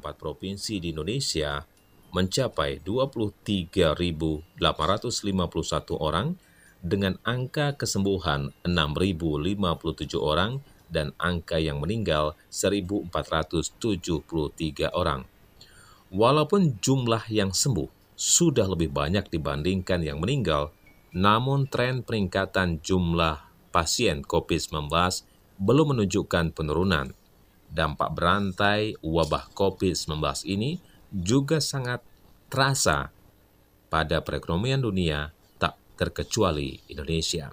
provinsi di Indonesia mencapai 23.851 orang dengan angka kesembuhan 6.057 orang dan angka yang meninggal 1.473 orang. Walaupun jumlah yang sembuh sudah lebih banyak dibandingkan yang meninggal, namun tren peningkatan jumlah pasien COVID-19 belum menunjukkan penurunan. Dampak berantai wabah COVID-19 ini juga sangat terasa pada perekonomian dunia tak terkecuali Indonesia.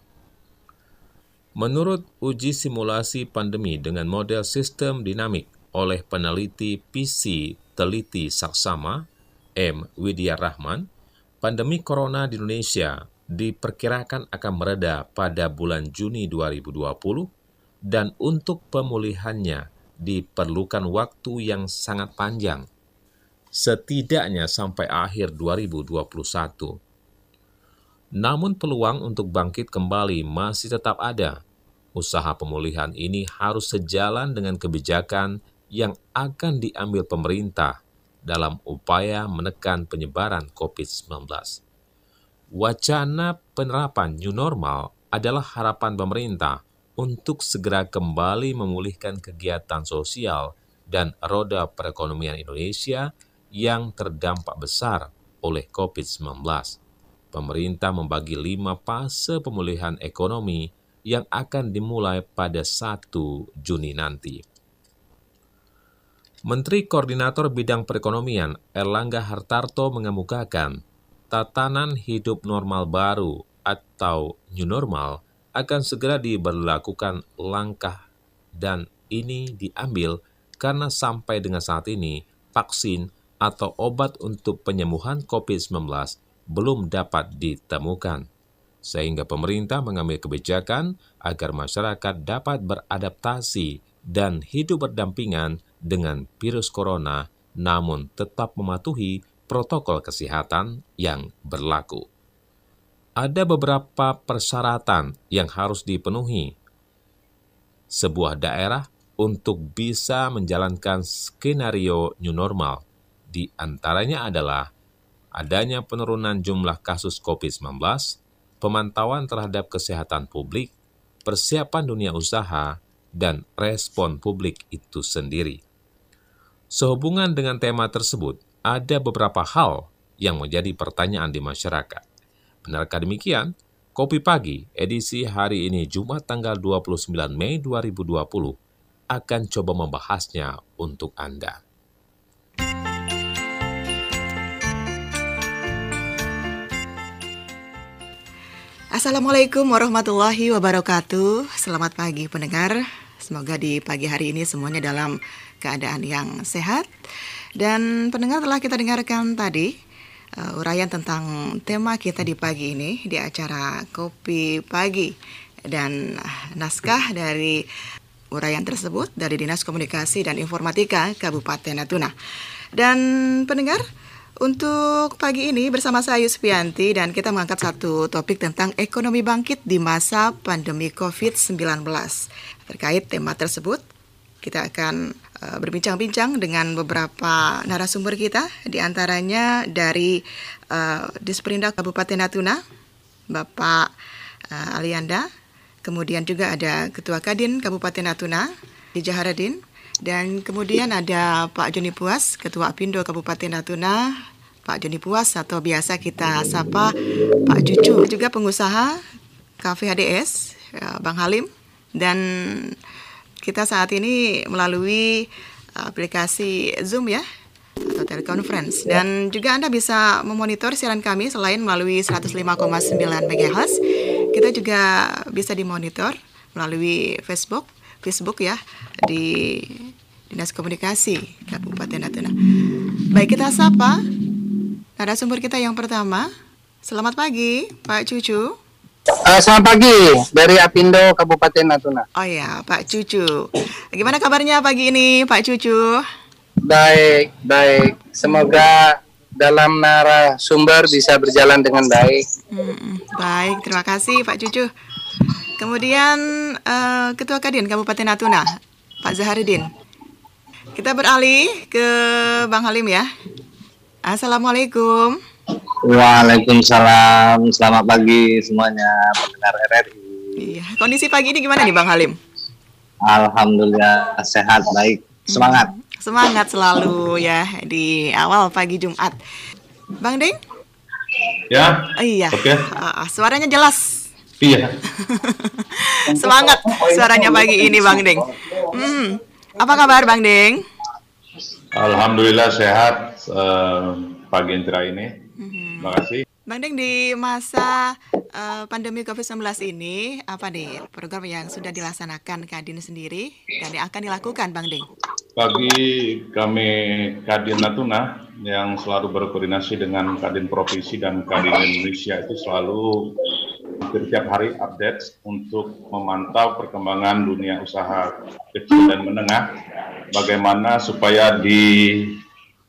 Menurut uji simulasi pandemi dengan model sistem dinamik oleh peneliti PC Teliti Saksama, M. Widya Rahman, pandemi corona di Indonesia diperkirakan akan mereda pada bulan Juni 2020 dan untuk pemulihannya diperlukan waktu yang sangat panjang, setidaknya sampai akhir 2021. Namun peluang untuk bangkit kembali masih tetap ada. Usaha pemulihan ini harus sejalan dengan kebijakan yang akan diambil pemerintah dalam upaya menekan penyebaran COVID-19. Wacana penerapan new normal adalah harapan pemerintah untuk segera kembali memulihkan kegiatan sosial dan roda perekonomian Indonesia yang terdampak besar oleh COVID-19. Pemerintah membagi lima fase pemulihan ekonomi yang akan dimulai pada 1 Juni nanti. Menteri Koordinator Bidang Perekonomian Erlangga Hartarto mengemukakan tatanan hidup normal baru atau new normal akan segera diberlakukan langkah dan ini diambil karena sampai dengan saat ini vaksin atau obat untuk penyembuhan COVID-19 belum dapat ditemukan. Sehingga pemerintah mengambil kebijakan agar masyarakat dapat beradaptasi dan hidup berdampingan dengan virus corona, namun tetap mematuhi protokol kesehatan yang berlaku. Ada beberapa persyaratan yang harus dipenuhi sebuah daerah untuk bisa menjalankan skenario new normal. Di antaranya adalah adanya penurunan jumlah kasus COVID-19, pemantauan terhadap kesehatan publik, persiapan dunia usaha, dan respon publik itu sendiri. Sehubungan dengan tema tersebut, ada beberapa hal yang menjadi pertanyaan di masyarakat. Benarkah demikian? Kopi Pagi, edisi hari ini Jumat tanggal 29 Mei 2020, akan coba membahasnya untuk Anda. Assalamualaikum warahmatullahi wabarakatuh. Selamat pagi pendengar. Semoga di pagi hari ini semuanya dalam keadaan yang sehat. Dan pendengar telah kita dengarkan tadi uh, uraian tentang tema kita di pagi ini di acara Kopi Pagi dan naskah dari uraian tersebut dari Dinas Komunikasi dan Informatika Kabupaten Natuna. Dan pendengar, untuk pagi ini bersama saya Yuspianti dan kita mengangkat satu topik tentang ekonomi bangkit di masa pandemi COVID-19. Terkait tema tersebut, kita akan uh, berbincang-bincang dengan beberapa narasumber kita, di antaranya dari uh, Disperindak Kabupaten Natuna, Bapak uh, Alianda, kemudian juga ada Ketua Kadin Kabupaten Natuna, di Jaharadin, dan kemudian ada Pak Joni Puas, Ketua Apindo Kabupaten Natuna, Pak Joni Puas atau biasa kita sapa Pak Cucu, juga pengusaha Cafe HDS, Bang Halim, dan kita saat ini melalui aplikasi Zoom ya atau teleconference dan juga Anda bisa memonitor siaran kami selain melalui 105,9 MHz kita juga bisa dimonitor melalui Facebook Facebook ya di Dinas Komunikasi Kabupaten Natuna. Baik kita sapa narasumber kita yang pertama. Selamat pagi Pak Cucu. Uh, selamat pagi dari Apindo Kabupaten Natuna. Oh ya, Pak Cucu. Gimana kabarnya pagi ini, Pak Cucu? Baik, baik. Semoga dalam narasumber bisa berjalan dengan baik. Hmm, baik, terima kasih Pak Cucu. Kemudian uh, Ketua Kadin Kabupaten Natuna, Pak Zaharuddin. Kita beralih ke Bang Halim ya. Assalamualaikum. Waalaikumsalam. Selamat pagi semuanya pendengar RRI. Iya, kondisi pagi ini gimana nih Bang Halim? Alhamdulillah sehat baik. Semangat. Hmm, semangat selalu ya di awal pagi Jumat. Bang Deng? Ya. Oh, iya. Oke. Ah, suaranya jelas. Iya. Semangat suaranya pagi ini Bang Deng. Hmm. Apa kabar Bang Deng? Alhamdulillah sehat eh, pagi intera ini. Terima kasih. Bang Deng di masa eh, pandemi COVID-19 ini apa nih program yang sudah dilaksanakan Kadin sendiri dan yang akan dilakukan Bang Deng? Bagi kami Kadin Natuna yang selalu berkoordinasi dengan Kadin Provinsi dan Kadin Indonesia itu selalu hampir tiap hari update untuk memantau perkembangan dunia usaha kecil dan menengah. Bagaimana supaya di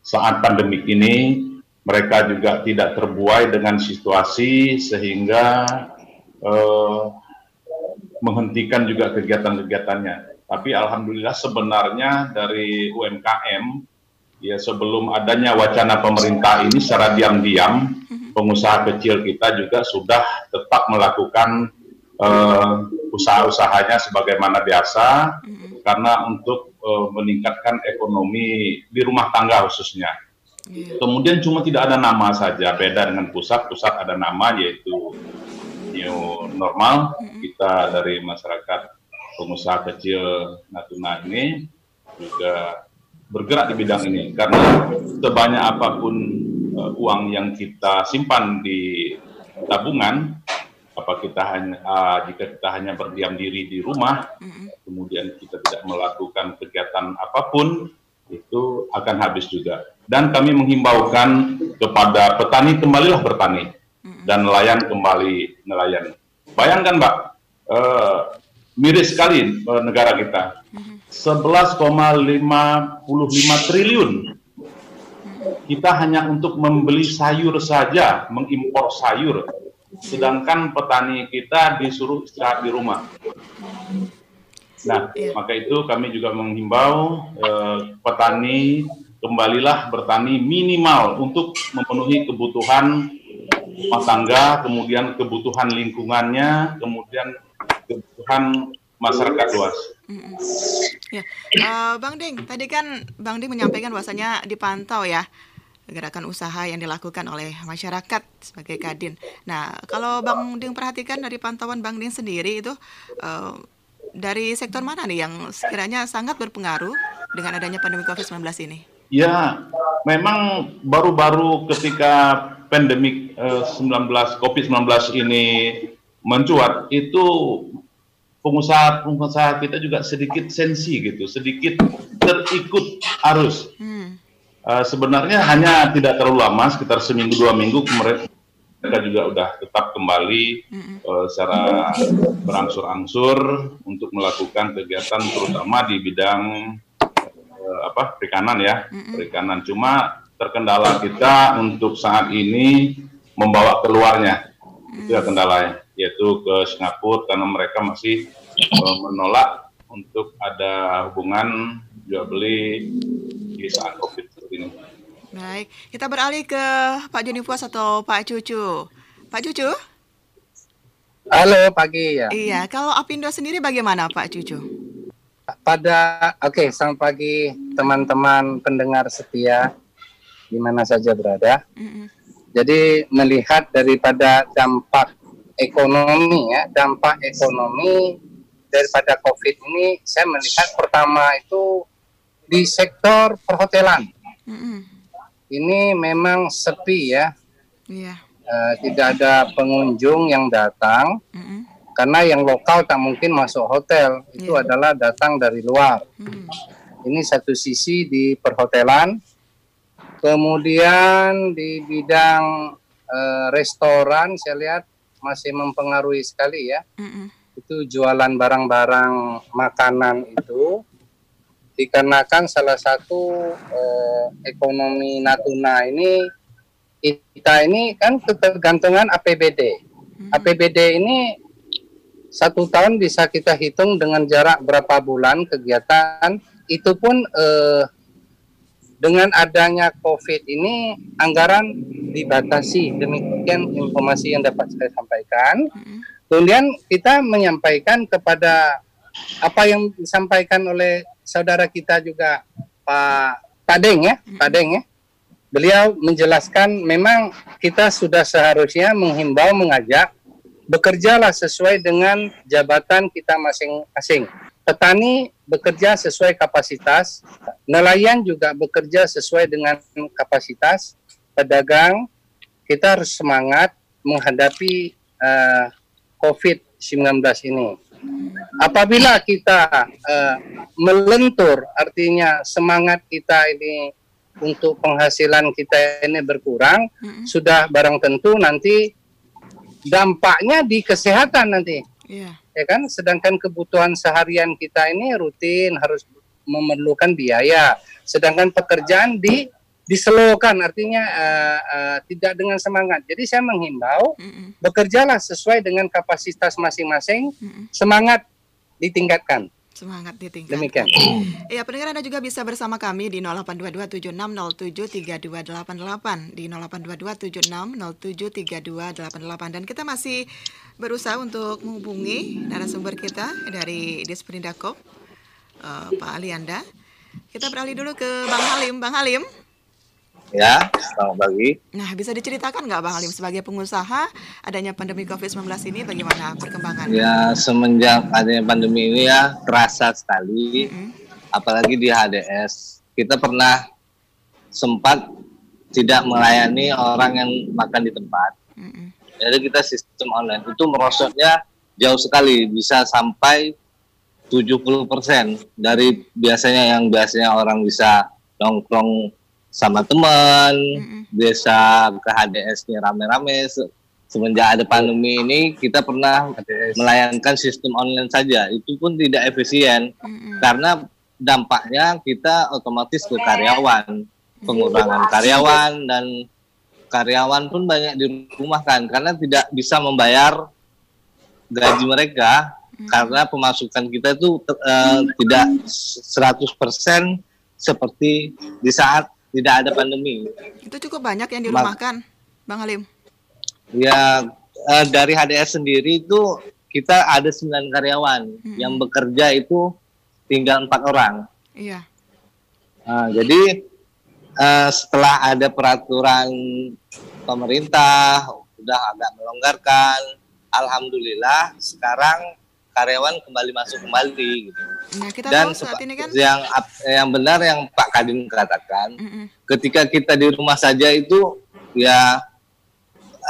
saat pandemik ini mereka juga tidak terbuai dengan situasi sehingga eh, menghentikan juga kegiatan-kegiatannya. Tapi alhamdulillah sebenarnya dari UMKM ya sebelum adanya wacana pemerintah ini secara diam-diam pengusaha kecil kita juga sudah tetap melakukan eh, usaha-usahanya sebagaimana biasa karena untuk eh, meningkatkan ekonomi di rumah tangga khususnya. Iya. Kemudian cuma tidak ada nama saja, beda dengan pusat. Pusat ada nama yaitu new normal. Kita dari masyarakat pengusaha kecil Natuna ini juga bergerak di bidang ini karena sebanyak apa pun uh, uang yang kita simpan di tabungan, apa kita hanya uh, jika kita hanya berdiam diri di rumah, kemudian kita tidak melakukan kegiatan apa pun, itu akan habis juga. Dan kami menghimbaukan kepada petani kembalilah bertani dan nelayan kembali nelayan. Bayangkan, Mbak, eh, miris sekali eh, negara kita. 11,55 triliun. Kita hanya untuk membeli sayur saja, mengimpor sayur. Sedangkan petani kita disuruh istirahat di rumah. Nah, Iya. maka itu kami juga menghimbau eh, petani kembalilah bertani minimal untuk memenuhi kebutuhan rumah tangga, kemudian kebutuhan lingkungannya, kemudian kebutuhan masyarakat luas. Ya, Eh, Bang Deng, tadi kan Bang Deng menyampaikan bahwasanya dipantau ya gerakan usaha yang dilakukan oleh masyarakat sebagai kadin. Nah, kalau Bang Deng perhatikan dari pantauan Bang Deng sendiri itu eh, dari sektor mana nih yang sekiranya sangat berpengaruh dengan adanya pandemi COVID-19 ini? Ya, memang baru-baru ketika pandemik eh, 19 COVID-19 ini mencuat itu pengusaha-pengusaha kita juga sedikit sensi gitu, sedikit terikut arus. Hmm. Eh, sebenarnya hanya tidak terlalu lama, sekitar seminggu dua minggu kemarin mereka juga udah tetap kembali eh, secara berangsur-angsur untuk melakukan kegiatan terutama di bidang eh, apa perikanan ya, perikanan. Cuma terkendala kita untuk saat ini membawa keluarnya itu ya kendalanya, yaitu ke Singapura karena mereka masih eh, menolak untuk ada hubungan jual beli di saat COVID seperti ini. Baik, kita beralih ke Pak Joni Puas atau Pak Cucu. Pak Cucu? Halo pagi ya. Iya, kalau Apindo sendiri bagaimana Pak Cucu? Pada oke selamat pagi teman-teman pendengar setia di mana saja berada. Mm-mm. Jadi melihat daripada dampak ekonomi ya, dampak ekonomi daripada COVID ini saya melihat pertama itu di sektor perhotelan. Mm-mm. Ini memang sepi ya, Iya. eh, tidak ada pengunjung yang datang. Mm-mm. Karena yang lokal tak mungkin masuk hotel itu Iya. adalah datang dari luar. Mm. Ini satu sisi di perhotelan, kemudian di bidang eh, restoran saya lihat masih mempengaruhi sekali ya. Mm-mm. Itu jualan barang-barang makanan itu dikarenakan salah satu eh, ekonomi Natuna ini kita ini kan ketergantungan APBD. APBD ini satu tahun bisa kita hitung dengan jarak berapa bulan kegiatan itu pun eh, dengan adanya COVID ini anggaran dibatasi. Demikian informasi yang dapat saya sampaikan. Kemudian kita menyampaikan kepada apa yang disampaikan oleh saudara kita juga Pak Pak Deng ya, Pak Deng ya. Beliau menjelaskan memang kita sudah seharusnya menghimbau mengajak bekerjalah sesuai dengan jabatan kita masing-masing. Petani bekerja sesuai kapasitas, nelayan juga bekerja sesuai dengan kapasitas, pedagang kita harus semangat menghadapi uh, COVID-19 ini. Apabila kita uh, melentur, artinya semangat kita ini untuk penghasilan kita ini berkurang, mm-hmm. sudah barang tentu nanti dampaknya di kesehatan nanti. Yeah. Ya kan? Sedangkan kebutuhan seharian kita ini rutin harus memerlukan biaya. Sedangkan pekerjaan di diselokan artinya uh, uh, tidak dengan semangat. Jadi saya menghimbau mm -mm. bekerjalah sesuai dengan kapasitas masing-masing, mm -mm. semangat ditingkatkan. Semangat ditingkatkan. Demikian. Ya, pendengar Anda juga bisa bersama kami di 082276073288 di 082276073288 dan kita masih berusaha untuk menghubungi narasumber kita dari Disperindakom uh, Pak Alianda. Kita beralih dulu ke Bang Halim. Bang Halim. Ya, selamat pagi. Nah, bisa diceritakan nggak Bang Halim sebagai pengusaha adanya pandemi COVID-19 ini bagaimana perkembangan? Ya, semenjak adanya pandemi ini ya terasa sekali, mm -hmm. apalagi di HDS. Kita pernah sempat tidak melayani orang yang makan di tempat. Mm -hmm. Jadi kita sistem online itu merosotnya jauh sekali, bisa sampai 70% dari biasanya yang biasanya orang bisa nongkrong sama teman, mm-hmm. desa ke HDS-nya rame-rame. Semenjak ada pandemi ini, kita pernah HDS. melayankan sistem online saja. Itu pun tidak efisien mm-hmm. karena dampaknya kita otomatis ke karyawan, pengurangan karyawan dan karyawan pun banyak dirumahkan karena tidak bisa membayar gaji mereka karena pemasukan kita itu uh, tidak 100% seperti di saat tidak ada pandemi. Itu cukup banyak yang dirumahkan, Bang Halim. Ya uh, dari HDS sendiri itu kita ada sembilan karyawan hmm. yang bekerja itu tinggal empat orang. Iya. Uh, jadi uh, setelah ada peraturan pemerintah udah agak melonggarkan, alhamdulillah sekarang karyawan kembali masuk kembali gitu. Nah, kita Dan tahu saat ini kan yang yang benar yang Pak Kadin katakan, mm -mm. ketika kita di rumah saja itu ya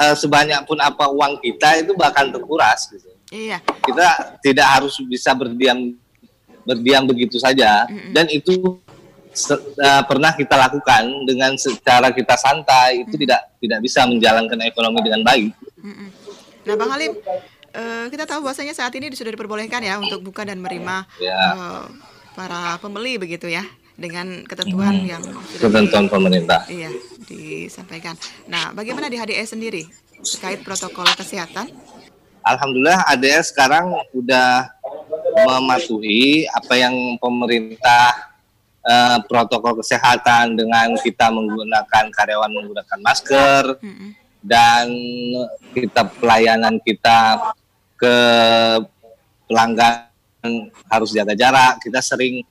uh, sebanyak pun apa uang kita itu bahkan terkuras gitu. Iya. Kita tidak harus bisa berdiam berdiam begitu saja mm -mm. dan itu uh, pernah kita lakukan dengan secara kita santai itu mm -mm. tidak tidak bisa menjalankan ekonomi dengan baik. Mm -mm. Nah, Bang Halim, uh, kita tahu bahwasanya saat ini sudah diperbolehkan ya untuk buka dan menerima ya. uh, para pembeli begitu ya dengan ketentuan hmm. yang ketentuan pemerintah. Iya, disampaikan. Nah, bagaimana di HDS sendiri terkait protokol kesehatan? Alhamdulillah HDS sekarang sudah mematuhi apa yang pemerintah uh, protokol kesehatan dengan kita menggunakan karyawan menggunakan masker mm -hmm. dan kita pelayanan kita ke pelanggan harus jaga jarak. Kita sering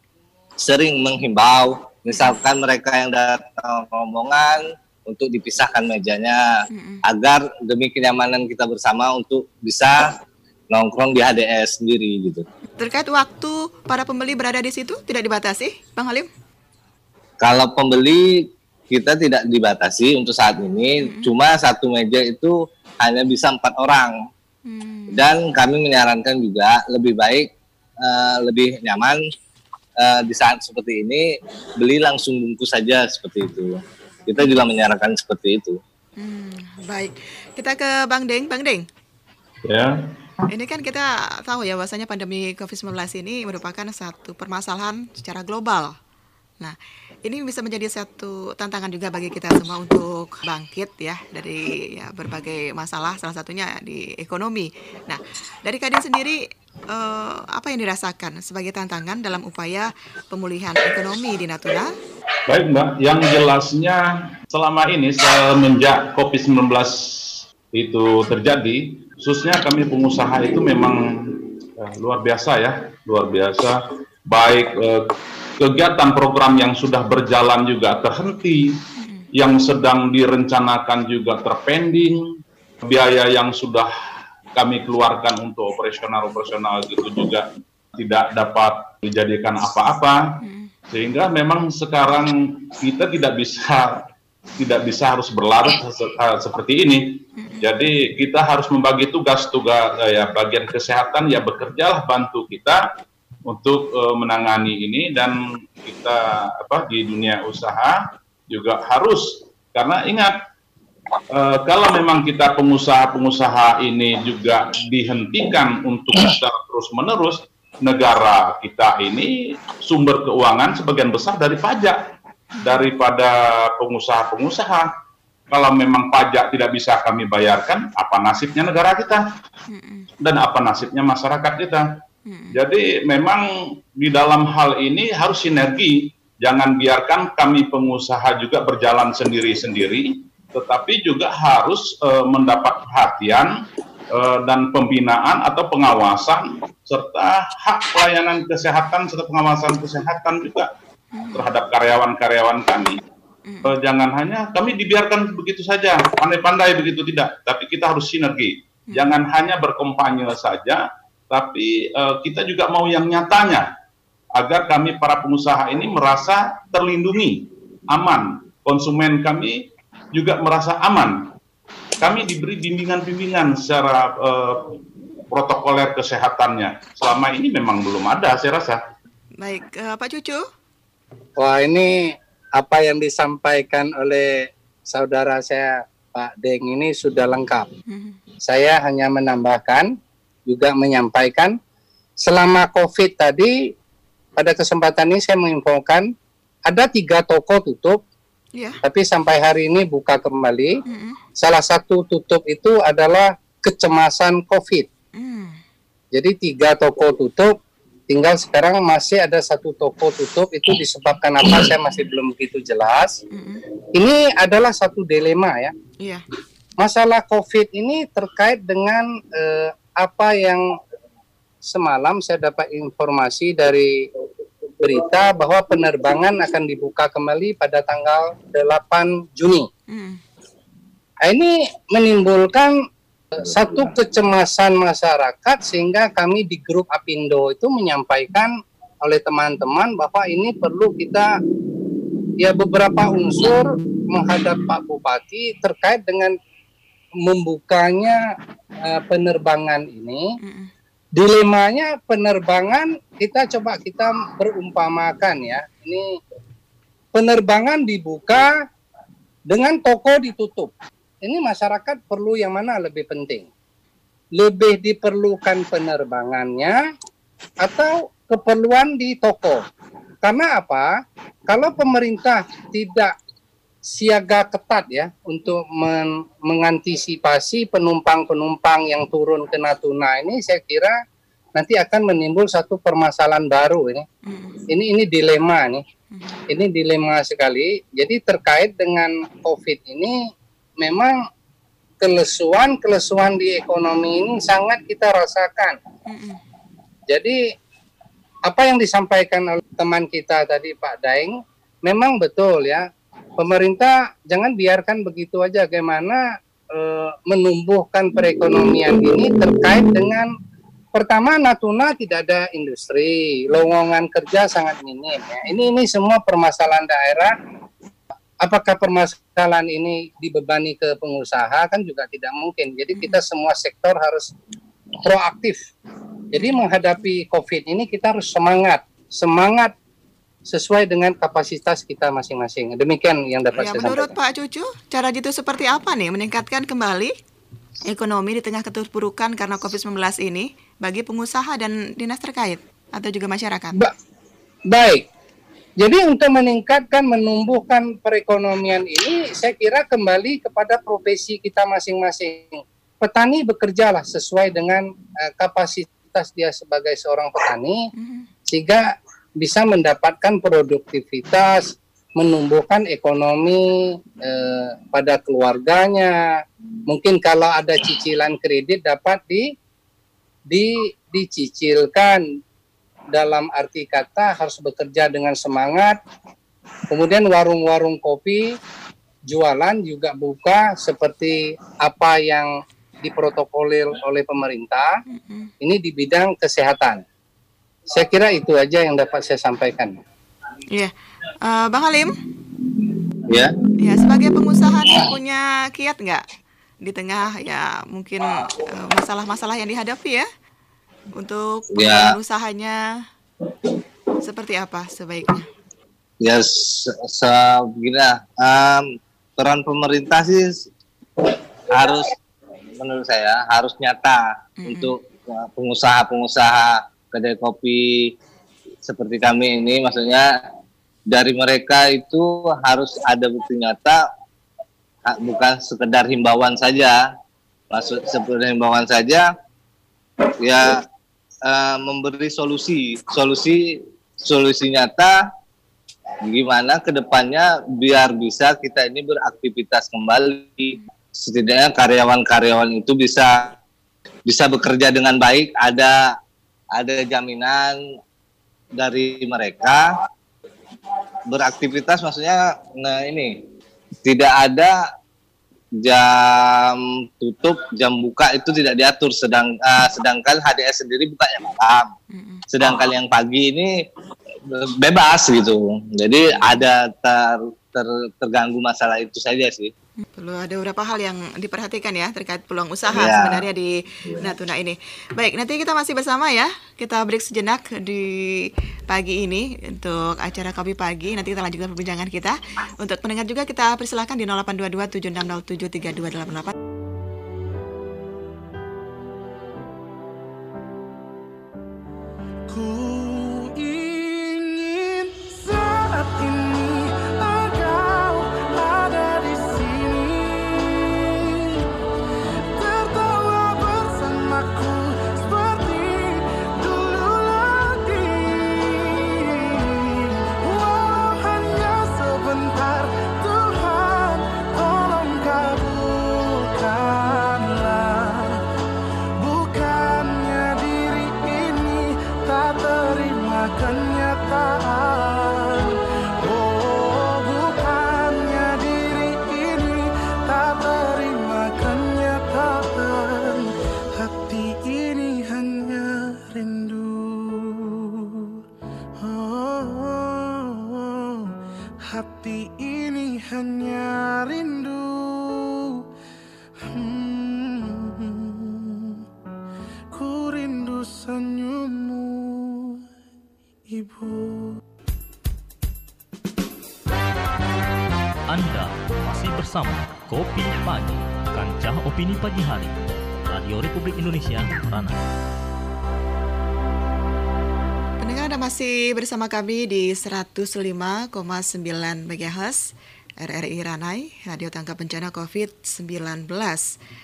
sering menghimbau, misalkan mereka yang datang rombongan untuk dipisahkan mejanya mm-hmm. agar demi kenyamanan kita bersama untuk bisa nongkrong di HDS sendiri gitu. Terkait waktu para pembeli berada di situ tidak dibatasi, Bang Halim? Kalau pembeli kita tidak dibatasi untuk saat ini, mm-hmm. cuma satu meja itu hanya bisa empat orang. Hmm. Dan kami menyarankan juga lebih baik, uh, lebih nyaman uh, di saat seperti ini beli langsung bungkus saja seperti itu. Kita juga menyarankan seperti itu. Hmm, baik, kita ke Bang Deng, Bang Deng. Ya. Ini kan kita tahu ya bahwasanya pandemi COVID-19 ini merupakan satu permasalahan secara global Nah, ini bisa menjadi satu tantangan juga bagi kita semua untuk bangkit ya dari ya, berbagai masalah, salah satunya di ekonomi. Nah, dari Kadin sendiri eh, apa yang dirasakan sebagai tantangan dalam upaya pemulihan ekonomi di Natuna? Baik Mbak, yang jelasnya selama ini semenjak COVID-19 itu terjadi, khususnya kami pengusaha itu memang eh, luar biasa ya, luar biasa. Baik eh, kegiatan program yang sudah berjalan juga terhenti, yang sedang direncanakan juga terpending, biaya yang sudah kami keluarkan untuk operasional-operasional itu juga tidak dapat dijadikan apa-apa, sehingga memang sekarang kita tidak bisa tidak bisa harus berlarut seperti ini. Jadi kita harus membagi tugas tugas ya bagian kesehatan ya bekerjalah bantu kita untuk uh, menangani ini dan kita apa di dunia usaha juga harus karena ingat uh, kalau memang kita pengusaha-pengusaha ini juga dihentikan untuk secara terus menerus negara kita ini sumber keuangan sebagian besar dari pajak daripada pengusaha-pengusaha. Kalau memang pajak tidak bisa kami bayarkan apa nasibnya negara kita? Dan apa nasibnya masyarakat kita Hmm. Jadi memang di dalam hal ini harus sinergi, jangan biarkan kami pengusaha juga berjalan sendiri-sendiri, tetapi juga harus uh, mendapat perhatian uh, dan pembinaan atau pengawasan serta hak pelayanan kesehatan serta pengawasan kesehatan juga hmm. terhadap karyawan-karyawan kami. Uh, jangan hanya kami dibiarkan begitu saja, pandai-pandai begitu tidak, tapi kita harus sinergi. Jangan hanya berkampanye saja, tapi uh, kita juga mau yang nyatanya agar kami para pengusaha ini merasa terlindungi, aman. Konsumen kami juga merasa aman. Kami diberi bimbingan-bimbingan secara uh, protokoler kesehatannya. Selama ini memang belum ada, saya rasa. Baik, uh, Pak Cucu. Wah, ini apa yang disampaikan oleh saudara saya Pak Deng ini sudah lengkap. Hmm. Saya hanya menambahkan juga menyampaikan selama COVID tadi pada kesempatan ini saya menginfokan ada tiga toko tutup, yeah. tapi sampai hari ini buka kembali. Mm -hmm. Salah satu tutup itu adalah kecemasan COVID. Mm. Jadi tiga toko tutup, tinggal sekarang masih ada satu toko tutup itu disebabkan apa saya masih belum begitu jelas. Mm -hmm. Ini adalah satu dilema ya. Yeah. Masalah COVID ini terkait dengan uh, apa yang semalam saya dapat informasi dari berita bahwa penerbangan akan dibuka kembali pada tanggal 8 Juni. Hmm. Nah, ini menimbulkan eh, satu kecemasan masyarakat sehingga kami di grup Apindo itu menyampaikan oleh teman-teman bahwa ini perlu kita ya beberapa unsur menghadap Pak Bupati terkait dengan membukanya uh, penerbangan ini, mm. dilemanya penerbangan kita coba kita berumpamakan ya. Ini penerbangan dibuka dengan toko ditutup. Ini masyarakat perlu yang mana lebih penting? Lebih diperlukan penerbangannya atau keperluan di toko? Karena apa? Kalau pemerintah tidak siaga ketat ya untuk men mengantisipasi penumpang-penumpang yang turun ke Natuna ini saya kira nanti akan menimbul satu permasalahan baru ini. Mm. Ini ini dilema nih. Mm. Ini dilema sekali. Jadi terkait dengan Covid ini memang kelesuan-kelesuan di ekonomi ini sangat kita rasakan. Mm. Jadi apa yang disampaikan oleh teman kita tadi Pak Daeng memang betul ya pemerintah jangan biarkan begitu aja bagaimana e, menumbuhkan perekonomian ini terkait dengan pertama Natuna tidak ada industri, lowongan kerja sangat minim. Ya. Ini ini semua permasalahan daerah. Apakah permasalahan ini dibebani ke pengusaha kan juga tidak mungkin. Jadi kita semua sektor harus proaktif. Jadi menghadapi COVID ini kita harus semangat, semangat sesuai dengan kapasitas kita masing-masing. Demikian yang dapat ya, saya menurut sampaikan. Pak Cucu, cara jitu seperti apa nih meningkatkan kembali ekonomi di tengah keterpurukan karena COVID-19 ini bagi pengusaha dan dinas terkait atau juga masyarakat? Ba baik. Jadi untuk meningkatkan, menumbuhkan perekonomian ini, saya kira kembali kepada profesi kita masing-masing. Petani bekerjalah sesuai dengan uh, kapasitas dia sebagai seorang petani, mm-hmm. sehingga bisa mendapatkan produktivitas, menumbuhkan ekonomi uh, pada keluarganya. Mungkin kalau ada cicilan kredit dapat di, di dicicilkan dalam arti kata harus bekerja dengan semangat. Kemudian warung-warung kopi jualan juga buka seperti apa yang diprotokolir oleh pemerintah. Ini di bidang kesehatan. Saya kira itu aja yang dapat saya sampaikan. Iya, uh, Bang Halim. Ya. Ya, sebagai pengusaha nih punya kiat nggak di tengah ya mungkin eh, masalah-masalah uh, yang dihadapi ya? untuk ya. usahanya seperti apa sebaiknya? Ya, se um, peran pemerintah sih harus menurut saya harus nyata mm -hmm. untuk ya, pengusaha-pengusaha kedai kopi seperti kami ini, maksudnya dari mereka itu harus ada bukti nyata, bukan sekedar himbauan saja. Maksud seperti himbauan saja, ya uh, memberi solusi, solusi solusi nyata gimana ke depannya biar bisa kita ini beraktivitas kembali. Setidaknya karyawan-karyawan itu bisa bisa bekerja dengan baik. Ada ada jaminan dari mereka beraktivitas maksudnya nah ini tidak ada jam tutup, jam buka itu tidak diatur. Sedang uh, sedangkan HDS sendiri bukanya malam. Sedangkan yang pagi ini bebas gitu. Jadi ada ter, ter, terganggu masalah itu saja sih. Perlu ada beberapa hal yang diperhatikan ya terkait peluang usaha ya. sebenarnya di Natuna ini. Baik, nanti kita masih bersama ya. Kita break sejenak di pagi ini untuk acara kopi pagi. Nanti kita lanjutkan perbincangan kita. Untuk pendengar juga kita persilahkan di 0822 7607 3288. Opini Pagi Hari, Radio Republik Indonesia, Rana. Pendengar Anda masih bersama kami di 105,9 MHz RRI Ranai, Radio Tangkap Bencana COVID-19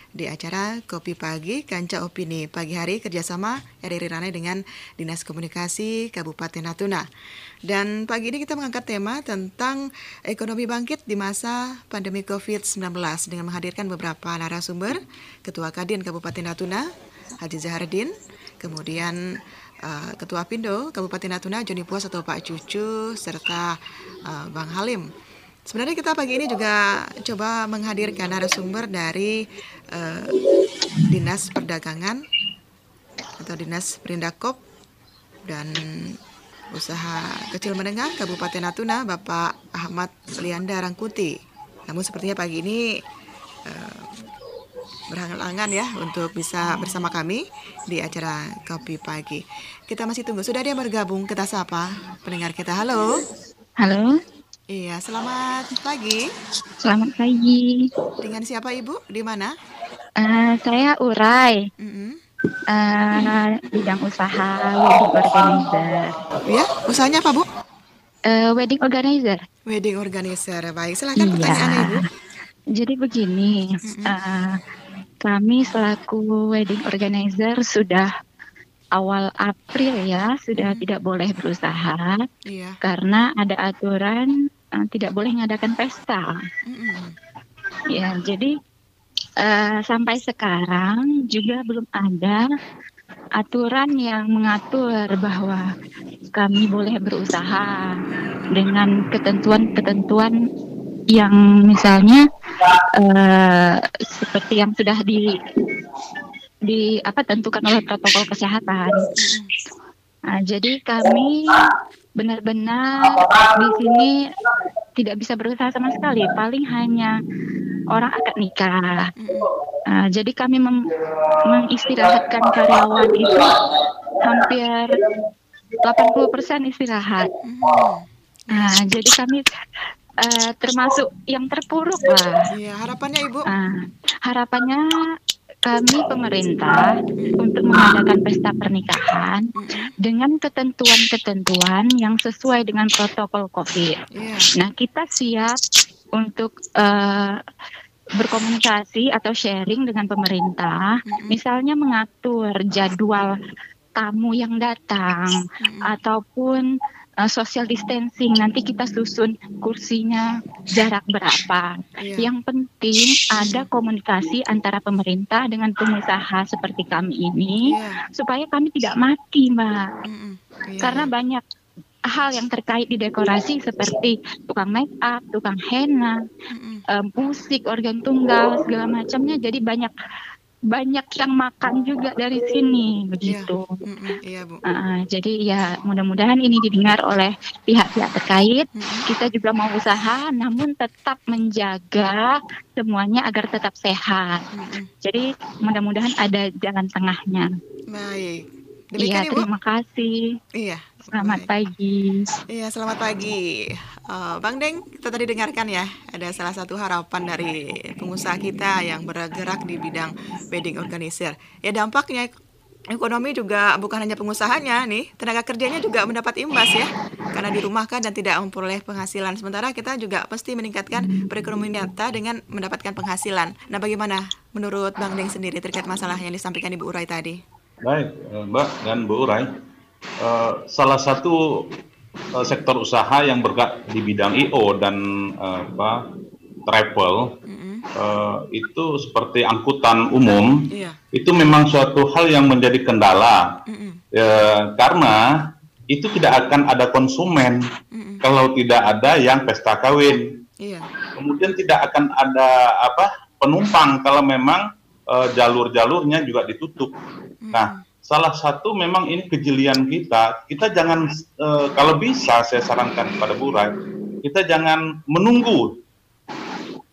di acara Kopi Pagi, Kanca Opini Pagi Hari kerjasama RRI Ranai dengan Dinas Komunikasi Kabupaten Natuna. Dan pagi ini kita mengangkat tema tentang ekonomi bangkit di masa pandemi COVID-19 dengan menghadirkan beberapa narasumber, Ketua Kadin Kabupaten Natuna, Haji Zahardin, kemudian uh, Ketua Pindo Kabupaten Natuna, Joni Puas atau Pak Cucu, serta uh, Bang Halim. Sebenarnya kita pagi ini juga coba menghadirkan narasumber dari uh, Dinas Perdagangan atau Dinas Perindakop dan Usaha Kecil Menengah Kabupaten Natuna Bapak Ahmad Lianda Rangkuti. Namun sepertinya pagi ini uh, berhalangan ya untuk bisa bersama kami di acara Kopi Pagi. Kita masih tunggu. Sudah dia bergabung kita sapa pendengar kita. Halo. Halo. Iya, selamat pagi. Selamat pagi. Dengan siapa Ibu? Di mana? Uh, saya Urai. Mm -hmm. Uh, bidang usaha wedding organizer. Ya, usahanya apa Bu? uh, wedding organizer. Wedding organizer, baik. Silahkan Iya. pertanyaannya Ibu. Jadi begini, uh, kami selaku wedding organizer sudah awal April ya sudah tidak boleh berusaha Iya. karena ada aturan uh, tidak boleh mengadakan pesta. Mm-mm. Ya, jadi eh, sampai sekarang juga belum ada aturan yang mengatur bahwa kami boleh berusaha dengan ketentuan-ketentuan yang misalnya eh, seperti yang sudah di di apa tentukan oleh protokol kesehatan. Nah, jadi kami benar-benar di sini tidak bisa berusaha sama sekali. Paling hanya orang akad nikah. Nah, jadi kami mengistirahatkan karyawan itu hampir 80% istirahat. Nah, jadi kami eh, termasuk yang terpuruk lah. Iya, harapannya Ibu. Ah, harapannya kami pemerintah untuk mengadakan pesta pernikahan dengan ketentuan-ketentuan yang sesuai dengan protokol COVID. Iya. Nah, kita siap untuk eh, berkomunikasi atau sharing dengan pemerintah, misalnya mengatur jadwal tamu yang datang ataupun eh, social distancing. Nanti kita susun kursinya jarak berapa. Iya. Yang penting ada komunikasi antara pemerintah dengan pengusaha seperti kami ini Iya. supaya kami tidak mati, Mbak. Mm-mm. Iya, Karena iya. banyak hal yang terkait di dekorasi seperti tukang make up, tukang henna, Mm-mm. eh, musik, organ tunggal, segala macamnya. Jadi banyak banyak yang makan juga dari sini begitu. Mm-mm. Iya, Bu. Ah, jadi ya mudah-mudahan ini didengar oleh pihak-pihak terkait. Mm-mm. Kita juga mau usaha, namun tetap menjaga semuanya agar tetap sehat. Mm-mm. Jadi mudah-mudahan ada jalan tengahnya. Baik. Iya, Demikian Ibu. terima kasih. Iya. Selamat Baik. pagi. Iya, selamat pagi. Eh, Bang Deng, kita tadi dengarkan ya, ada salah satu harapan dari pengusaha kita yang bergerak di bidang wedding organizer. Ya dampaknya ek- ekonomi juga bukan hanya pengusahanya nih, tenaga kerjanya juga mendapat imbas ya, karena dirumahkan dan tidak memperoleh penghasilan. Sementara kita juga pasti meningkatkan perekonomian nyata dengan mendapatkan penghasilan. Nah, bagaimana menurut Bang Deng sendiri terkait masalah yang disampaikan Ibu Urai tadi? Baik, Mbak dan Bu Urai. Eh, salah satu eh, sektor usaha yang bergerak di bidang IO dan eh, apa, travel itu seperti angkutan umum Iya. itu memang suatu hal yang menjadi kendala. Eh, karena itu tidak akan ada konsumen kalau tidak ada yang pesta kawin. Iya. kemudian tidak akan ada apa penumpang kalau memang eh, jalur-jalurnya juga ditutup. Nah, salah satu memang ini kejelian kita. Kita jangan eh, kalau bisa saya sarankan kepada Burai, kita jangan menunggu,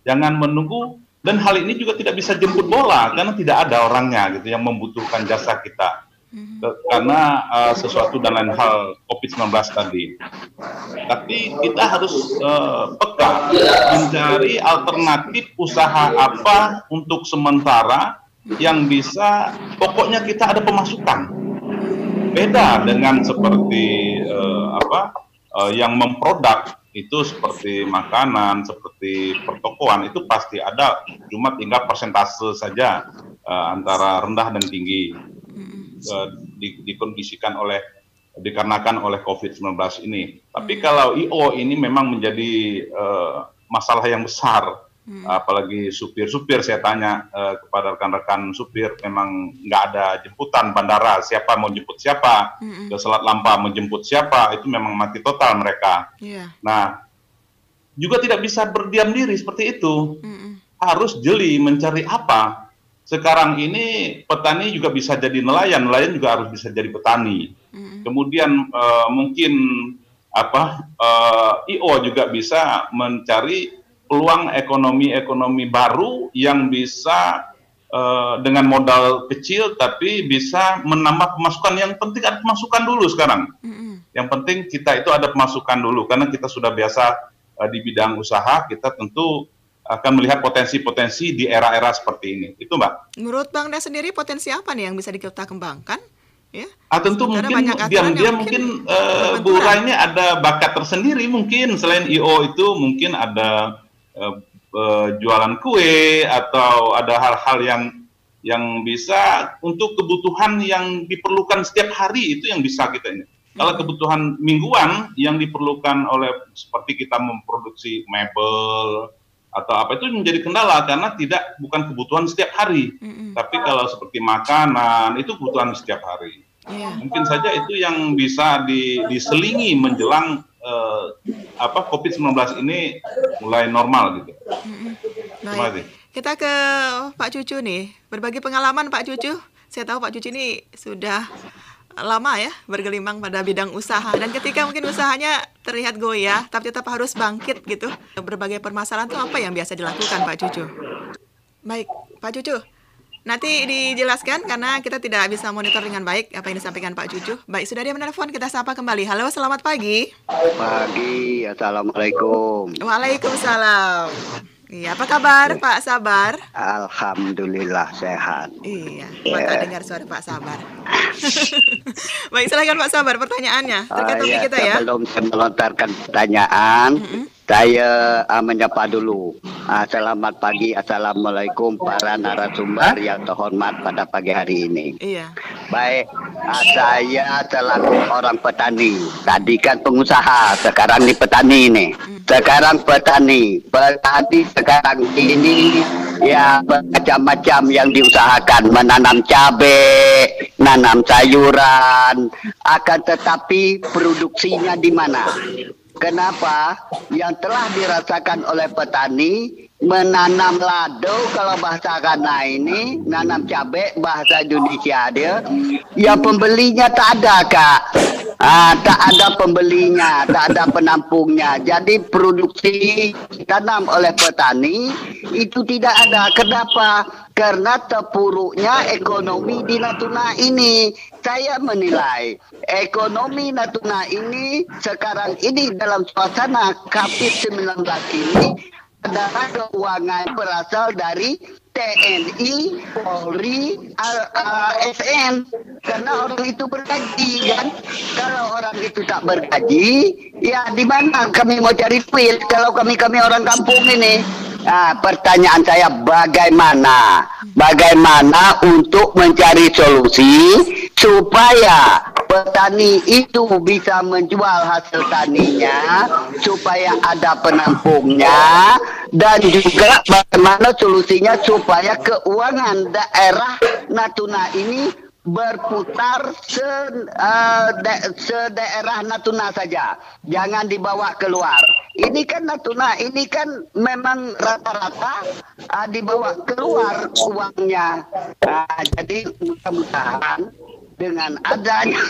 jangan menunggu dan hal ini juga tidak bisa jemput bola karena tidak ada orangnya gitu yang membutuhkan jasa kita. Ke- Karena eh, sesuatu dan lain hal COVID-19 tadi. Tapi kita harus eh, peka mencari alternatif usaha apa untuk sementara yang bisa pokoknya kita ada pemasukan. Beda dengan seperti eh, apa eh, yang memproduk itu seperti makanan, seperti pertokoan itu pasti ada, cuma tinggal persentase saja eh, antara rendah dan tinggi eh, di- dikondisikan oleh dikarenakan oleh COVID-19 ini. Tapi kalau IO ini memang menjadi eh, masalah yang besar, apalagi supir-supir saya tanya eh, kepada rekan-rekan supir, memang nggak ada jemputan bandara, siapa mau jemput siapa, Mm-mm. ke Selat Lampa menjemput siapa, itu memang mati total mereka. Iya. Nah, juga tidak bisa berdiam diri seperti itu Mm-mm. harus jeli mencari apa. Sekarang ini petani juga bisa jadi nelayan, nelayan juga harus bisa jadi petani. Mm-mm. Kemudian eh, mungkin apa eh, IO juga bisa mencari peluang ekonomi-ekonomi baru yang bisa eh, dengan modal kecil tapi bisa menambah pemasukan. Yang penting ada pemasukan dulu sekarang. Mm-mm. Yang penting kita itu ada pemasukan dulu karena kita sudah biasa eh, di bidang usaha, kita tentu akan melihat potensi-potensi di era-era seperti ini. Itu Mbak. Menurut Bang Da sendiri potensi apa nih yang bisa kita kembangkan ya. Ah, tentu Sementara mungkin diam-diam yang mungkin, mungkin eh, Bu berbenturan. Ra ini ada bakat tersendiri mungkin selain IO itu mungkin ada eh, eh, jualan kue atau ada hal-hal yang yang bisa untuk kebutuhan yang diperlukan setiap hari itu yang bisa kita ini. Kalau Hmm. kebutuhan mingguan yang diperlukan oleh seperti kita memproduksi mebel atau apa itu menjadi kendala karena tidak bukan kebutuhan setiap hari. Mm-mm. Tapi kalau seperti makanan itu kebutuhan setiap hari Iya. mungkin saja itu yang bisa di- diselingi menjelang eh, apa COVID-19 ini mulai normal gitu. Terima Baik. kasih. Kita ke Pak Cucu nih. Berbagi pengalaman Pak Cucu. Saya tahu Pak Cucu ini sudah lama ya bergelimang pada bidang usaha dan ketika mungkin usahanya terlihat goyah tapi tetap harus bangkit gitu. Berbagai permasalahan itu apa yang biasa dilakukan Pak Cucu? Baik, Pak Cucu. Nanti dijelaskan karena kita tidak bisa monitor dengan baik apa yang disampaikan Pak Cucu. Baik, sudah dia menelpon, kita sapa kembali. Halo, selamat pagi. Pagi, Assalamualaikum. Waalaikumsalam. Iya, apa kabar Pak Sabar? Alhamdulillah sehat. Iya, mata dengar suara Pak Sabar. Baik, silakan Pak Sabar pertanyaannya terkait topik ya, kita ya. Sebelum saya melontarkan pertanyaan, saya ah, menyapa dulu. Ah, selamat pagi, Assalamualaikum para narasumber yang terhormat pada pagi hari ini. Iya. Baik, ah, saya selaku orang petani. Tadi kan pengusaha, sekarang di petani nih. Sekarang petani, petani sekarang ini ya macam-macam yang diusahakan menanam cabai, nanam sayuran, akan tetapi produksinya di mana? Kenapa? Yang telah dirasakan oleh petani menanam lado kalau bahasa Kana ini nanam cabai bahasa Indonesia dia ya pembelinya tak ada kak. Ah, tak ada pembelinya tak ada penampungnya. Jadi produksi tanam oleh petani itu tidak ada. Kenapa karena terpuruknya ekonomi di Natuna ini saya menilai ekonomi Natuna ini sekarang ini dalam suasana COVID-19 ini adalah keuangan berasal dari TNI, Polri, ASN karena orang itu bergaji kan. Kalau orang itu tak bergaji, ya di mana kami mau cari duit kalau kami kami orang kampung ini? Nah, pertanyaan saya bagaimana? Bagaimana untuk mencari solusi supaya petani itu bisa menjual hasil taninya supaya ada penampungnya dan juga bagaimana solusinya supaya keuangan daerah Natuna ini berputar se, eh, de- se-daerah Natuna saja, jangan dibawa keluar. Ini kan Natuna, ini kan memang rata-rata ah, dibawa keluar uangnya. Ah, jadi mudah-mudahan dengan adanya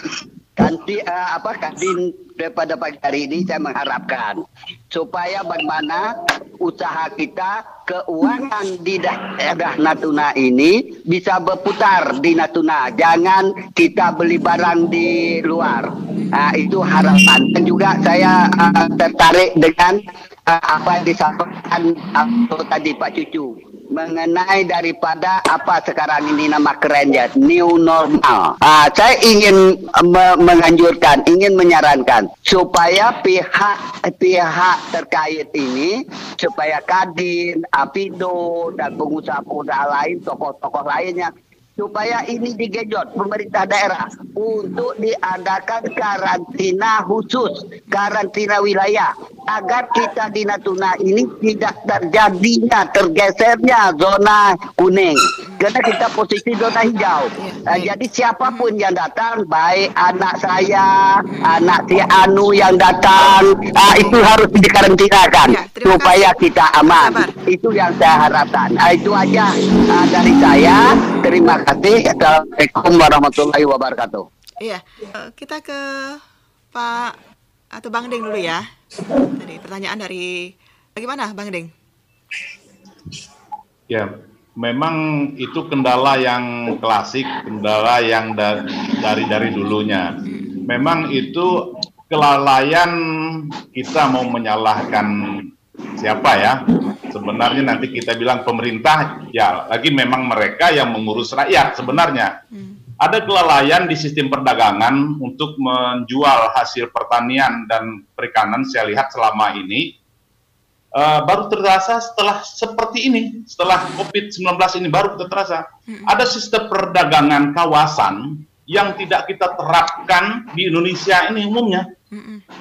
ganti eh, apa kadin daripada pagi hari ini saya mengharapkan supaya bagaimana usaha kita keuangan di daerah Natuna ini bisa berputar di Natuna. Jangan kita beli barang di luar. Nah, itu harapan. Dan juga saya eh, tertarik dengan eh, apa yang disampaikan eh, tadi Pak Cucu mengenai daripada apa sekarang ini nama kerennya new normal. Ah, saya ingin eh, me- menganjurkan, ingin menyarankan supaya pihak pihak terkait ini supaya Kadin, Apindo dan pengusaha-pengusaha lain, tokoh-tokoh lainnya supaya ini digejot pemerintah daerah untuk diadakan karantina khusus, karantina wilayah agar kita di Natuna ini tidak terjadinya tergesernya zona kuning karena kita posisi zona hijau. Eh, jadi siapa pun yang datang, baik anak saya, anak si Anu yang datang, ah, itu harus dikarantinakan Ya, supaya kita aman. Itu yang saya harapkan. Ah, itu aja ah, dari saya. Terima kasih. Assalamualaikum warahmatullahi wabarakatuh. Iya. Eh, Kita ke Pak atau Bang Deng dulu ya. Tadi pertanyaan dari bagaimana Bang Deng? Ya, memang itu kendala yang klasik, kendala yang da- dari dari dulunya. Memang itu kelalaian kita mau menyalahkan siapa ya? Sebenarnya nanti kita bilang pemerintah, ya lagi memang mereka yang mengurus rakyat sebenarnya. ada kelalaian di sistem perdagangan untuk menjual hasil pertanian dan perikanan saya lihat selama ini uh, baru terasa setelah seperti ini, setelah COVID-19 ini baru terasa. Ada sistem perdagangan kawasan yang tidak kita terapkan di Indonesia ini umumnya.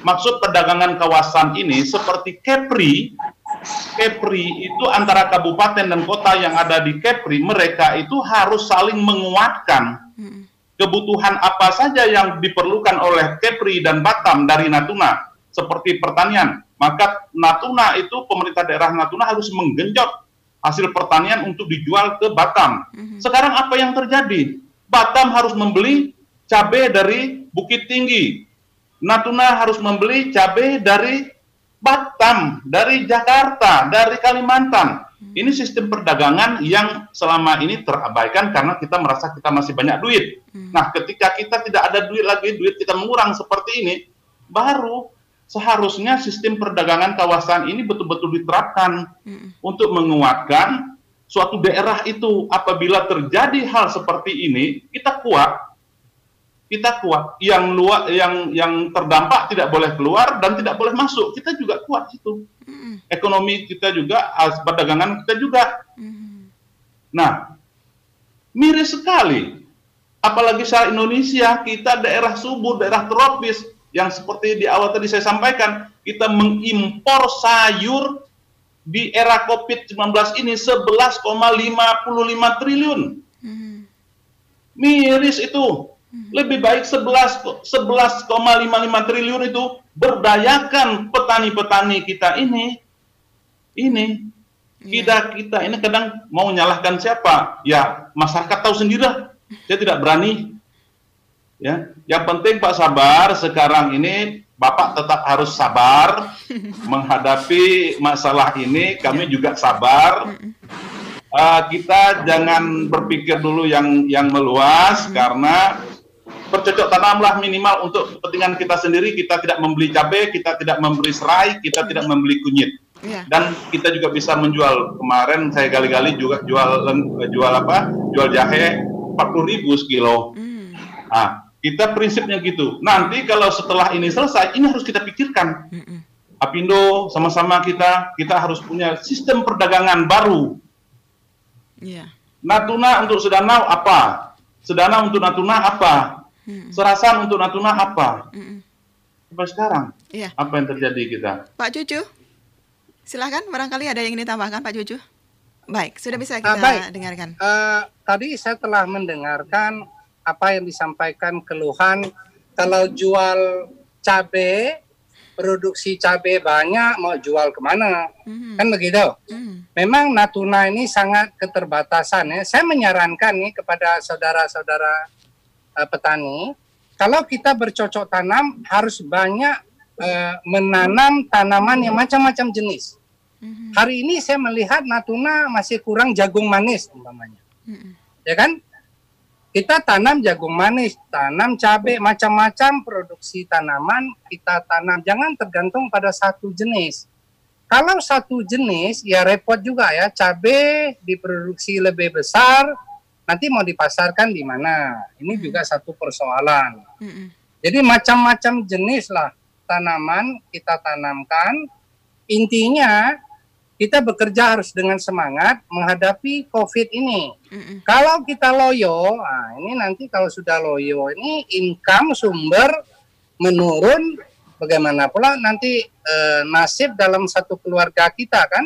Maksud perdagangan kawasan ini seperti Kepri, Kepri itu antara kabupaten dan kota yang ada di Kepri, mereka itu harus saling menguatkan kebutuhan apa saja yang diperlukan oleh Kepri dan Batam dari Natuna, seperti pertanian. Maka Natuna itu pemerintah daerah Natuna harus menggenjot hasil pertanian untuk dijual ke Batam. Sekarang apa yang terjadi? Batam harus membeli cabai dari Bukit Tinggi. Natuna harus membeli cabai dari Batam, dari Jakarta, dari Kalimantan. Ini sistem perdagangan yang selama ini terabaikan karena kita merasa kita masih banyak duit. Nah, ketika kita tidak ada duit lagi, duit kita mengurang seperti ini, baru seharusnya sistem perdagangan kawasan ini betul-betul diterapkan untuk menguatkan suatu daerah itu. Apabila terjadi hal seperti ini, kita kuat, kita kuat. Yang luar, yang yang terdampak tidak boleh keluar dan tidak boleh masuk. Kita juga kuat itu ekonomi kita juga, perdagangan kita juga. Nah, miris sekali. Apalagi saat Indonesia, kita daerah subur, daerah tropis, yang seperti di awal tadi saya sampaikan, kita mengimpor sayur di era COVID-19 ini 11,55 triliun. Miris itu. Lebih baik 11 11,55 triliun itu berdayakan petani-petani kita ini. Ini. Kita kita ini kadang mau menyalahkan siapa? Ya masyarakat tahu sendiri saya tidak berani. Ya yang penting Pak sabar sekarang ini Bapak tetap harus sabar menghadapi masalah ini. Kami juga sabar. Uh, kita jangan berpikir dulu yang yang meluas karena bercocok tanamlah minimal untuk kepentingan kita sendiri kita tidak membeli cabai kita tidak membeli serai kita tidak membeli kunyit Yeah. Dan kita juga bisa menjual kemarin saya kali-kali juga jual jual apa? Jual jahe 40 ribu sekilo. Mm. Nah, kita prinsipnya gitu. Nanti kalau setelah ini selesai, ini harus kita pikirkan. Mm -mm. Apindo sama-sama kita kita harus punya sistem perdagangan baru. Yeah. Natuna untuk Sedanau apa? Sedanau untuk Natuna apa? Mm -mm. Serasan untuk Natuna apa? Mm -mm. Sampai sekarang, yeah. apa yang terjadi kita? Pak Cucu? Silahkan, barangkali ada yang ingin ditambahkan Pak Juju. Baik, sudah bisa kita uh, baik. dengarkan. Uh, tadi saya telah mendengarkan apa yang disampaikan keluhan kalau jual cabai, produksi cabai banyak, mau jual ke mana? Mm-hmm. Kan begitu? Mm-hmm. Memang Natuna ini sangat keterbatasan ya. Saya menyarankan nih kepada saudara-saudara uh, petani, kalau kita bercocok tanam harus banyak uh, menanam tanaman yang macam-macam jenis. Mm-hmm. Hari ini saya melihat Natuna masih kurang jagung manis umpamanya. Mm-hmm. Ya kan? Kita tanam jagung manis, tanam cabai, macam-macam produksi tanaman kita tanam. Jangan tergantung pada satu jenis. Kalau satu jenis ya repot juga ya. Cabai diproduksi lebih besar, nanti mau dipasarkan di mana? Ini mm-hmm. juga satu persoalan. Mm-hmm. Jadi macam-macam jenis lah tanaman kita tanamkan. Intinya kita bekerja harus dengan semangat menghadapi COVID ini. Mm-mm. Kalau kita loyo, nah ini nanti kalau sudah loyo ini income sumber menurun, bagaimana pula nanti e, nasib dalam satu keluarga kita kan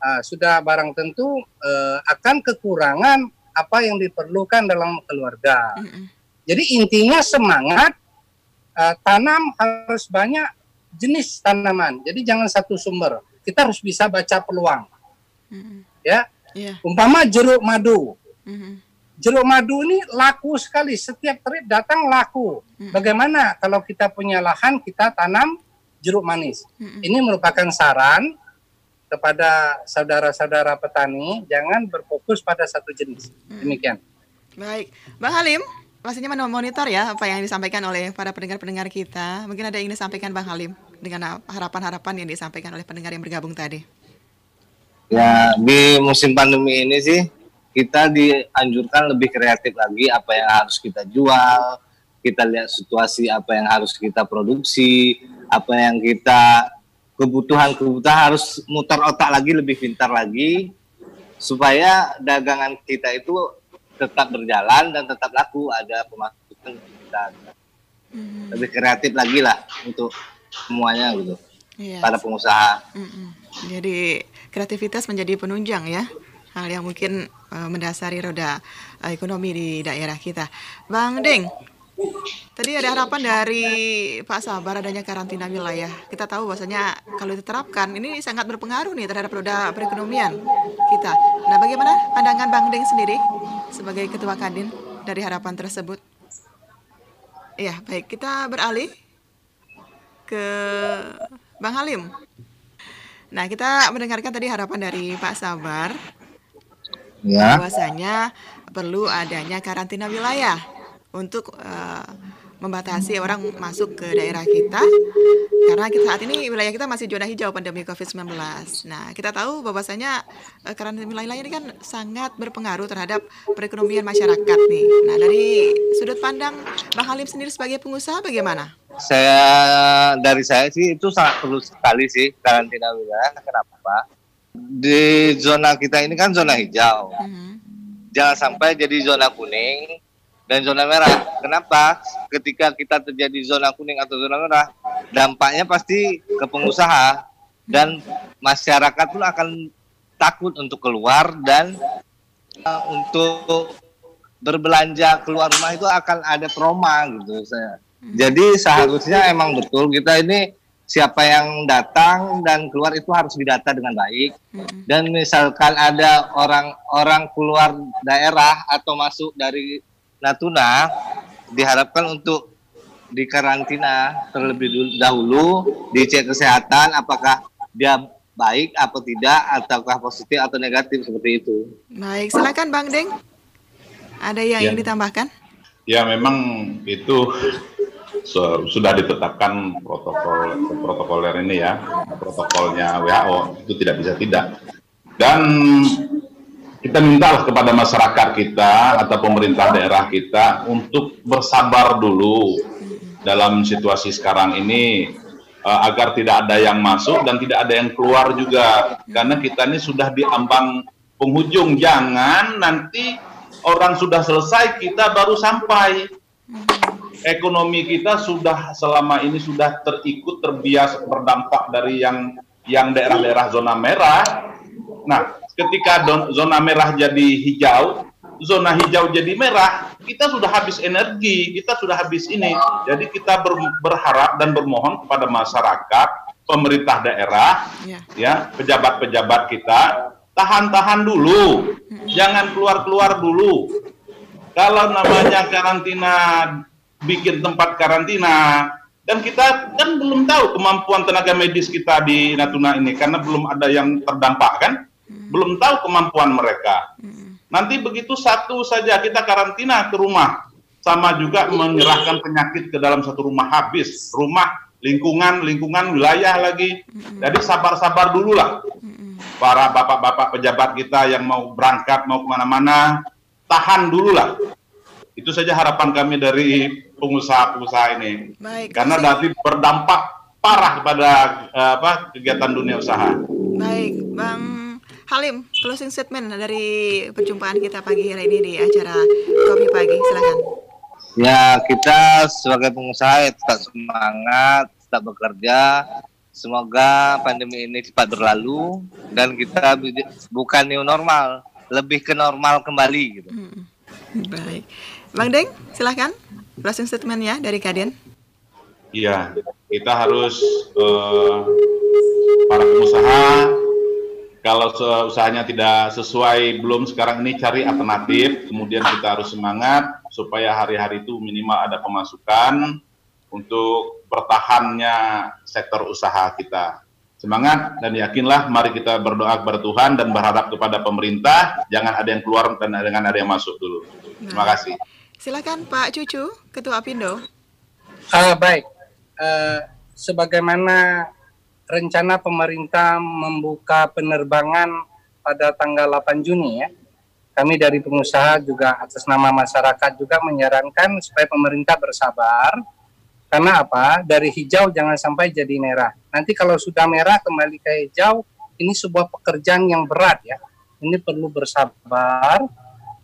nah, sudah barang tentu e, akan kekurangan apa yang diperlukan dalam keluarga. Mm-mm. Jadi intinya semangat uh, tanam harus banyak jenis tanaman. Jadi jangan satu sumber. Kita harus bisa baca peluang. Mm-hmm. Ya. Yeah. Umpama jeruk madu. Mm-hmm. Jeruk madu ini laku sekali. Setiap trip datang laku. Mm-hmm. Bagaimana kalau kita punya lahan kita tanam jeruk manis? Mm-hmm. Ini merupakan saran kepada saudara-saudara petani jangan berfokus pada satu jenis. Demikian. Baik, Bang Halim pastinya monitor ya apa yang disampaikan oleh para pendengar-pendengar kita. Mungkin ada yang ingin disampaikan Bang Halim dengan harapan-harapan yang disampaikan oleh pendengar yang bergabung tadi. Ya, di musim pandemi ini sih kita dianjurkan lebih kreatif lagi apa yang harus kita jual, kita lihat situasi apa yang harus kita produksi, apa yang kita kebutuhan-kebutuhan harus mutar otak lagi lebih pintar lagi supaya dagangan kita itu tetap berjalan dan tetap laku ada pemasukan kita hmm. lebih kreatif lagi lah untuk semuanya gitu yes. Iya. para pengusaha. Mm-mm. Jadi kreativitas menjadi penunjang ya hal yang mungkin uh, mendasari roda uh, ekonomi di daerah kita. Bang Deng, tadi ada harapan dari Pak Sabar adanya karantina wilayah. Kita tahu bahwasanya kalau diterapkan ini sangat berpengaruh nih terhadap roda perekonomian kita. Nah, bagaimana pandangan Bang Deng sendiri sebagai Ketua Kadin dari harapan tersebut? Iya, baik. Kita beralih ke Bang Halim. Nah, kita mendengarkan tadi harapan dari Pak Sabar ya. bahwasanya perlu adanya karantina wilayah untuk uh, membatasi orang masuk ke daerah kita karena kita saat ini wilayah kita masih zona hijau pandemi Covid-19. Nah, kita tahu bahwasanya uh, karantina wilayah ini kan sangat berpengaruh terhadap perekonomian masyarakat nih. Nah, dari sudut pandang Bang Halim sendiri sebagai pengusaha bagaimana? Saya dari saya sih itu sangat perlu sekali sih karantina wilayah. Kenapa? di zona kita ini kan zona hijau. Mm-hmm. Jangan sampai jadi zona kuning dan zona merah. Kenapa? Ketika kita terjadi zona kuning atau zona merah, dampaknya pasti ke pengusaha dan masyarakat pun akan takut untuk keluar dan uh, untuk berbelanja keluar rumah itu akan ada trauma gitu saya. Jadi seharusnya emang betul kita ini siapa yang datang dan keluar itu harus didata dengan baik. Hmm. Dan misalkan ada orang-orang keluar daerah atau masuk dari Natuna, diharapkan untuk dikarantina terlebih dahulu, dicek kesehatan apakah dia baik atau tidak, ataukah positif atau negatif seperti itu. Baik, silakan Bang Deng. Ada yang ya. ingin ditambahkan? Ya, memang itu sudah ditetapkan protokol protokoler ini ya protokolnya WHO itu tidak bisa tidak dan kita minta kepada masyarakat kita atau pemerintah daerah kita untuk bersabar dulu dalam situasi sekarang ini uh, agar tidak ada yang masuk dan tidak ada yang keluar juga. Karena kita ini sudah di ambang penghujung. Jangan nanti orang sudah selesai kita baru sampai. Ekonomi kita sudah selama ini sudah terikut terbias berdampak dari yang yang daerah-daerah zona merah. Nah, ketika don, zona merah jadi hijau, zona hijau jadi merah, kita sudah habis energi, kita sudah habis ini. Jadi kita ber, berharap dan bermohon kepada masyarakat, pemerintah daerah, ya, ya pejabat-pejabat kita, tahan-tahan dulu, jangan keluar-keluar dulu. Kalau namanya karantina bikin tempat karantina dan kita kan belum tahu kemampuan tenaga medis kita di Natuna ini karena belum ada yang terdampak kan hmm. belum tahu kemampuan mereka hmm. nanti begitu satu saja kita karantina ke rumah sama juga menyerahkan penyakit ke dalam satu rumah habis rumah lingkungan lingkungan wilayah lagi hmm. jadi sabar-sabar dulu lah hmm. para bapak-bapak pejabat kita yang mau berangkat mau ke mana-mana tahan dulu lah itu saja harapan kami dari pengusaha-pengusaha ini. Baik, Karena nanti berdampak parah pada uh, apa kegiatan dunia usaha. Baik, Bang Halim, closing statement dari perjumpaan kita pagi hari ini di acara Kopi Pagi. Silakan. Ya, kita sebagai pengusaha ya tetap semangat, tetap bekerja. Semoga pandemi ini cepat berlalu dan kita bukan new normal, lebih ke normal kembali gitu. Hmm. Baik. Bang Deng, silahkan closing statement ya dari Kadin. Iya, kita harus uh, para pengusaha kalau usahanya tidak sesuai belum sekarang ini cari alternatif, kemudian kita harus semangat supaya hari-hari itu minimal ada pemasukan untuk bertahannya sektor usaha kita. Semangat dan yakinlah, mari kita berdoa kepada Tuhan dan berharap kepada pemerintah, jangan ada yang keluar dan jangan ada yang masuk dulu. Terima nah. kasih. Silakan Pak Cucu, Ketua Apindo. Uh, baik, uh, sebagaimana rencana pemerintah membuka penerbangan pada tanggal 8 Juni ya, kami dari pengusaha juga atas nama masyarakat juga menyarankan supaya pemerintah bersabar. Karena apa? Dari hijau jangan sampai jadi merah. Nanti kalau sudah merah kembali ke hijau ini sebuah pekerjaan yang berat ya. Ini perlu bersabar.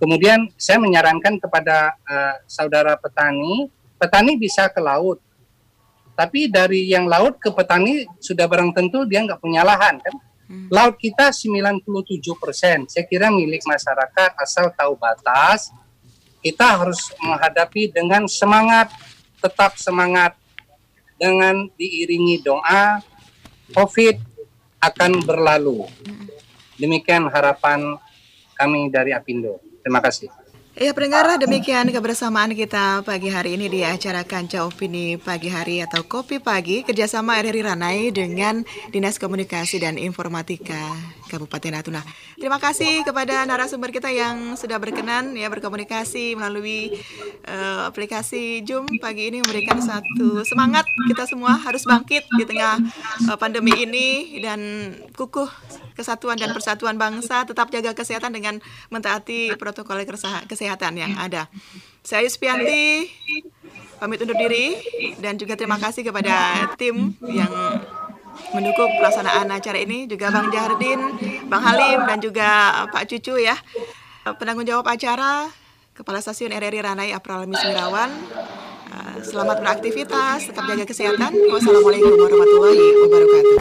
Kemudian saya menyarankan kepada uh, saudara petani petani bisa ke laut tapi dari yang laut ke petani sudah barang tentu dia nggak punya lahan kan Hmm. Laut kita 97 persen, saya kira milik masyarakat asal tahu batas. Kita harus menghadapi dengan semangat, tetap semangat, dengan diiringi doa, COVID akan berlalu. Demikian harapan kami dari Apindo. Terima kasih. Ya pendengar demikian kebersamaan kita pagi hari ini di acara Kanca Opini Pagi Hari atau Kopi Pagi kerjasama RRI Ranai dengan Dinas Komunikasi dan Informatika Kabupaten Natuna. Terima kasih kepada narasumber kita yang sudah berkenan ya berkomunikasi melalui uh, aplikasi Zoom pagi ini memberikan satu semangat kita semua harus bangkit di tengah uh, pandemi ini dan kukuh kesatuan dan persatuan bangsa tetap jaga kesehatan dengan mentaati protokol kesehatan yang ada. Saya Yuspianti pamit undur diri dan juga terima kasih kepada tim yang mendukung pelaksanaan acara ini juga Bang Jahardin, Bang Halim dan juga Pak Cucu ya. Penanggung jawab acara Kepala Stasiun RRI Ranai Apralmi Semirawan. Selamat beraktivitas, tetap jaga kesehatan. Wassalamualaikum warahmatullahi wabarakatuh.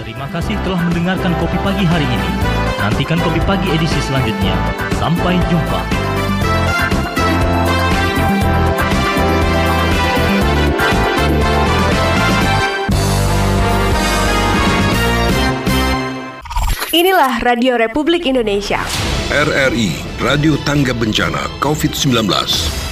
Terima kasih telah mendengarkan kopi pagi hari ini. Nantikan Kopi Pagi edisi selanjutnya. Sampai jumpa. Inilah Radio Republik Indonesia. RRI, Radio Tangga Bencana COVID-19.